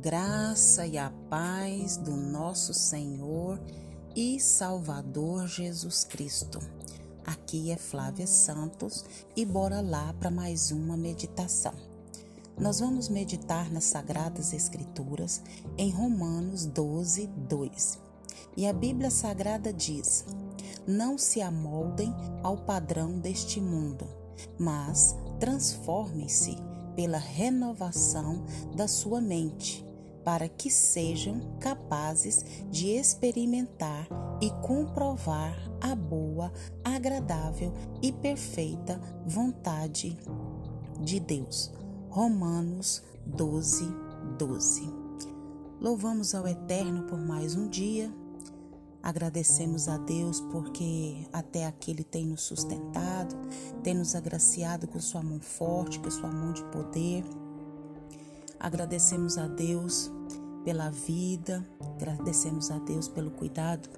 graça e a paz do nosso Senhor e Salvador Jesus Cristo. Aqui é Flávia Santos e bora lá para mais uma meditação. Nós vamos meditar nas Sagradas Escrituras em Romanos 12, 2. E a Bíblia Sagrada diz: Não se amoldem ao padrão deste mundo, mas transformem-se pela renovação da sua mente, para que sejam capazes de experimentar e comprovar a boa, agradável e perfeita vontade de Deus. Romanos 12, 12. Louvamos ao Eterno por mais um dia Agradecemos a Deus porque até aqui Ele tem nos sustentado, tem nos agraciado com Sua mão forte, com Sua mão de poder. Agradecemos a Deus pela vida, agradecemos a Deus pelo cuidado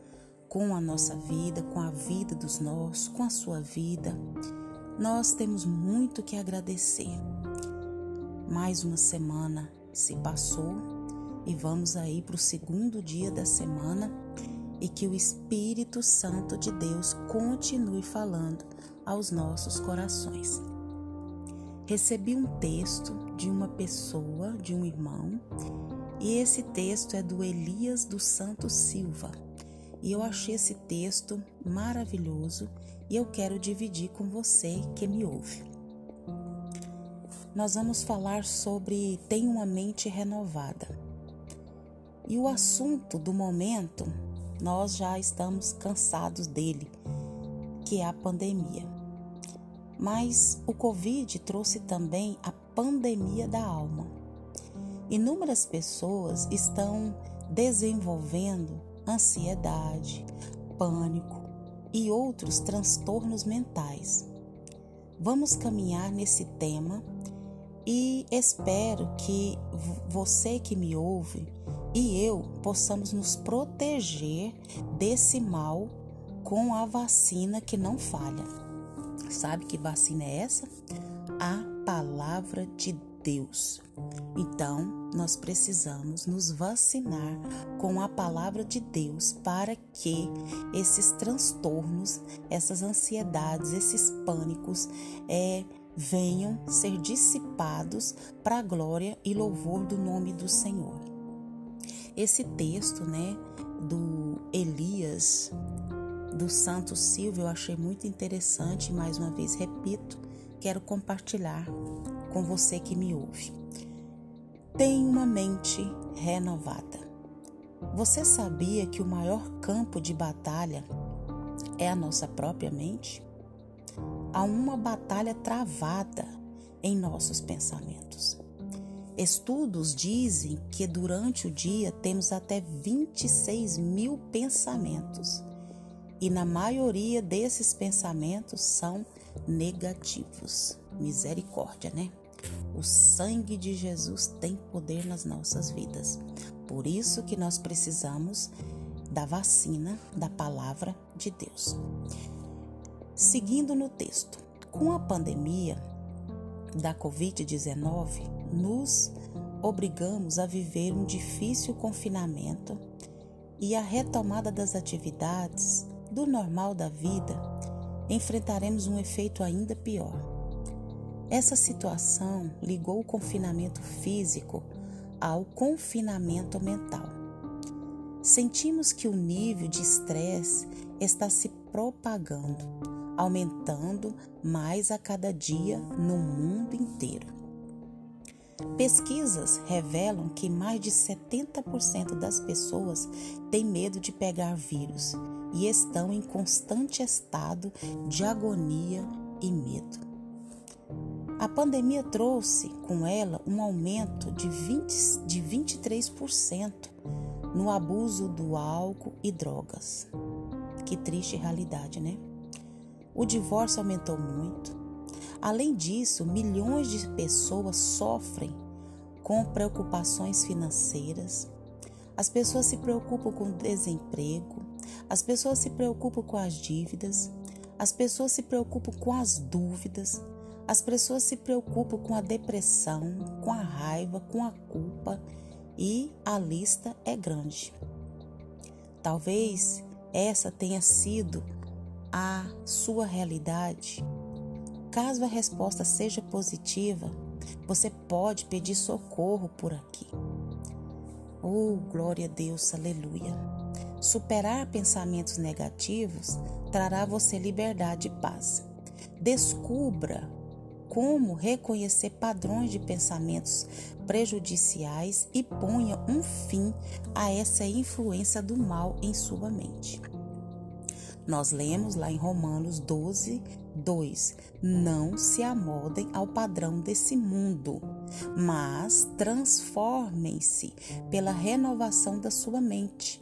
com a nossa vida, com a vida dos nossos, com a sua vida. Nós temos muito que agradecer. Mais uma semana se passou e vamos aí para o segundo dia da semana e que o Espírito Santo de Deus continue falando aos nossos corações. Recebi um texto de uma pessoa, de um irmão, e esse texto é do Elias dos Santos Silva. E eu achei esse texto maravilhoso e eu quero dividir com você que me ouve. Nós vamos falar sobre Tem uma mente renovada. E o assunto do momento nós já estamos cansados dele, que é a pandemia. Mas o Covid trouxe também a pandemia da alma. Inúmeras pessoas estão desenvolvendo ansiedade, pânico e outros transtornos mentais. Vamos caminhar nesse tema e espero que você que me ouve e eu possamos nos proteger desse mal com a vacina que não falha. Sabe que vacina é essa? A palavra de Deus. Então, nós precisamos nos vacinar com a palavra de Deus para que esses transtornos, essas ansiedades, esses pânicos é, venham ser dissipados para a glória e louvor do nome do Senhor. Esse texto, né, do Elias do Santo Silvio, eu achei muito interessante, mais uma vez repito, quero compartilhar com você que me ouve. Tem uma mente renovada. Você sabia que o maior campo de batalha é a nossa própria mente? Há uma batalha travada em nossos pensamentos. Estudos dizem que durante o dia temos até 26 mil pensamentos e na maioria desses pensamentos são negativos. Misericórdia, né? O sangue de Jesus tem poder nas nossas vidas. Por isso que nós precisamos da vacina da palavra de Deus. Seguindo no texto, com a pandemia da Covid-19, nos obrigamos a viver um difícil confinamento e a retomada das atividades do normal da vida, enfrentaremos um efeito ainda pior. Essa situação ligou o confinamento físico ao confinamento mental. Sentimos que o nível de estresse está se propagando, aumentando mais a cada dia no mundo inteiro. Pesquisas revelam que mais de 70% das pessoas têm medo de pegar vírus e estão em constante estado de agonia e medo. A pandemia trouxe com ela um aumento de, 20, de 23% no abuso do álcool e drogas. Que triste realidade, né? O divórcio aumentou muito, Além disso, milhões de pessoas sofrem com preocupações financeiras. As pessoas se preocupam com desemprego, as pessoas se preocupam com as dívidas, as pessoas se preocupam com as dúvidas, as pessoas se preocupam com a depressão, com a raiva, com a culpa e a lista é grande. Talvez essa tenha sido a sua realidade. Caso a resposta seja positiva, você pode pedir socorro por aqui. Oh, glória a Deus, aleluia. Superar pensamentos negativos trará você liberdade e paz. Descubra como reconhecer padrões de pensamentos prejudiciais e ponha um fim a essa influência do mal em sua mente. Nós lemos lá em Romanos 12, 2: Não se amoldem ao padrão desse mundo, mas transformem-se pela renovação da sua mente,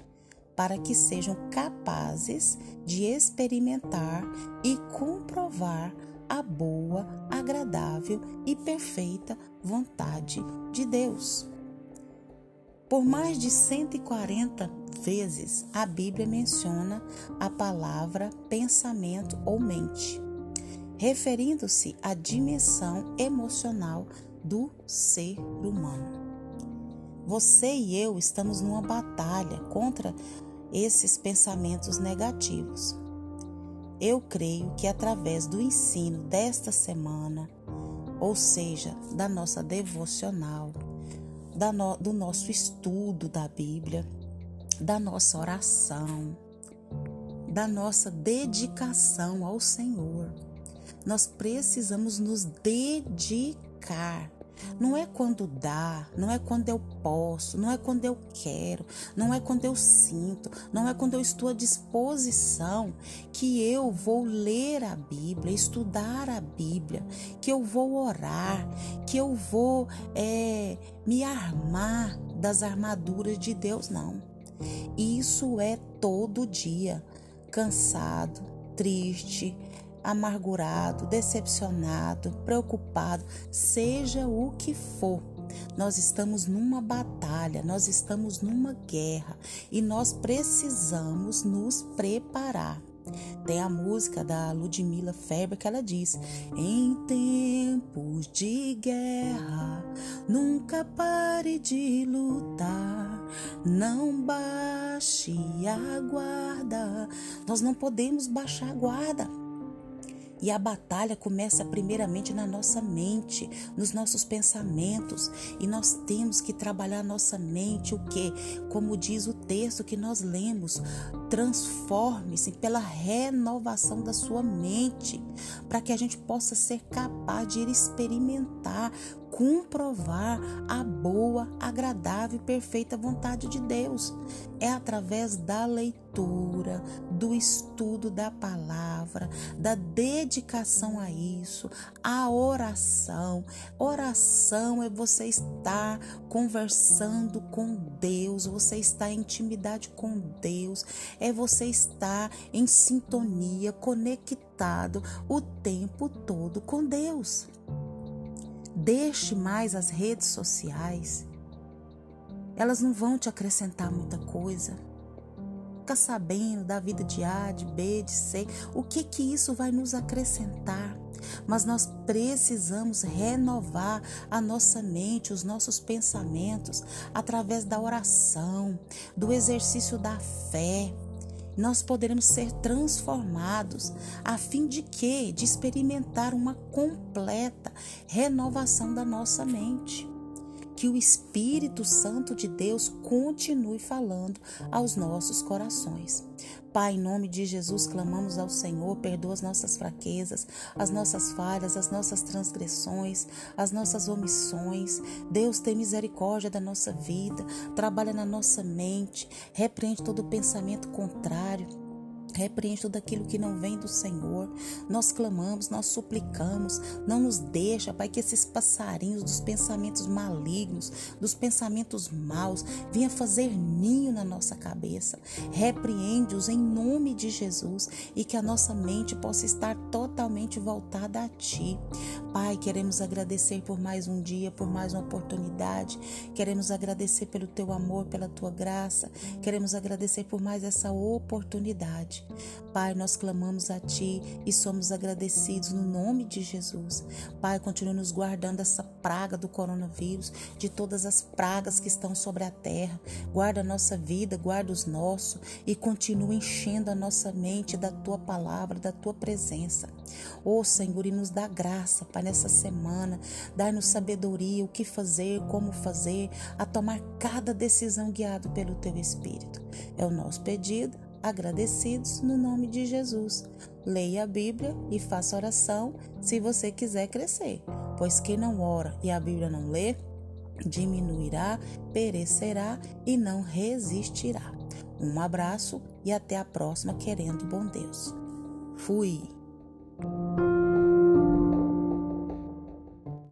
para que sejam capazes de experimentar e comprovar a boa, agradável e perfeita vontade de Deus. Por mais de 140 vezes a Bíblia menciona a palavra pensamento ou mente, referindo-se à dimensão emocional do ser humano. Você e eu estamos numa batalha contra esses pensamentos negativos. Eu creio que através do ensino desta semana, ou seja, da nossa devocional, no, do nosso estudo da Bíblia, da nossa oração, da nossa dedicação ao Senhor. Nós precisamos nos dedicar não é quando dá, não é quando eu posso, não é quando eu quero, não é quando eu sinto, não é quando eu estou à disposição que eu vou ler a Bíblia, estudar a Bíblia, que eu vou orar, que eu vou é, me armar das armaduras de Deus, não. Isso é todo dia, cansado, triste, amargurado, decepcionado, preocupado, seja o que for. Nós estamos numa batalha, nós estamos numa guerra e nós precisamos nos preparar. Tem a música da Ludmila Feber que ela diz: Em tempos de guerra, nunca pare de lutar, não baixe a guarda. Nós não podemos baixar a guarda. E a batalha começa primeiramente na nossa mente, nos nossos pensamentos. E nós temos que trabalhar nossa mente, o que? Como diz o texto que nós lemos, transforme-se pela renovação da sua mente, para que a gente possa ser capaz de experimentar comprovar a boa, agradável e perfeita vontade de Deus. É através da leitura, do estudo da palavra, da dedicação a isso, a oração. Oração é você estar conversando com Deus, você estar em intimidade com Deus, é você estar em sintonia, conectado o tempo todo com Deus. Deixe mais as redes sociais. Elas não vão te acrescentar muita coisa. Fica sabendo da vida de A, de B, de C. O que que isso vai nos acrescentar? Mas nós precisamos renovar a nossa mente, os nossos pensamentos através da oração, do exercício da fé nós poderemos ser transformados a fim de que de experimentar uma completa renovação da nossa mente. Que o Espírito Santo de Deus continue falando aos nossos corações. Pai, em nome de Jesus, clamamos ao Senhor, perdoa as nossas fraquezas, as nossas falhas, as nossas transgressões, as nossas omissões. Deus, tem misericórdia da nossa vida, trabalha na nossa mente, repreende todo pensamento contrário Repreende tudo aquilo que não vem do Senhor. Nós clamamos, nós suplicamos. Não nos deixa, Pai, que esses passarinhos dos pensamentos malignos, dos pensamentos maus, venha fazer ninho na nossa cabeça. Repreende-os em nome de Jesus e que a nossa mente possa estar totalmente voltada a Ti. Pai, queremos agradecer por mais um dia, por mais uma oportunidade. Queremos agradecer pelo teu amor, pela tua graça. Queremos agradecer por mais essa oportunidade. Pai, nós clamamos a ti e somos agradecidos no nome de Jesus. Pai, continue nos guardando dessa praga do coronavírus, de todas as pragas que estão sobre a terra. Guarda a nossa vida, guarda os nossos e continue enchendo a nossa mente da tua palavra, da tua presença. Ô oh, Senhor, e nos dá graça, Pai, nessa semana. Dá-nos sabedoria, o que fazer, como fazer, a tomar cada decisão guiado pelo Teu Espírito. É o nosso pedido, agradecidos no nome de Jesus. Leia a Bíblia e faça oração se você quiser crescer, pois quem não ora e a Bíblia não lê, diminuirá, perecerá e não resistirá. Um abraço e até a próxima, querendo bom Deus. Fui.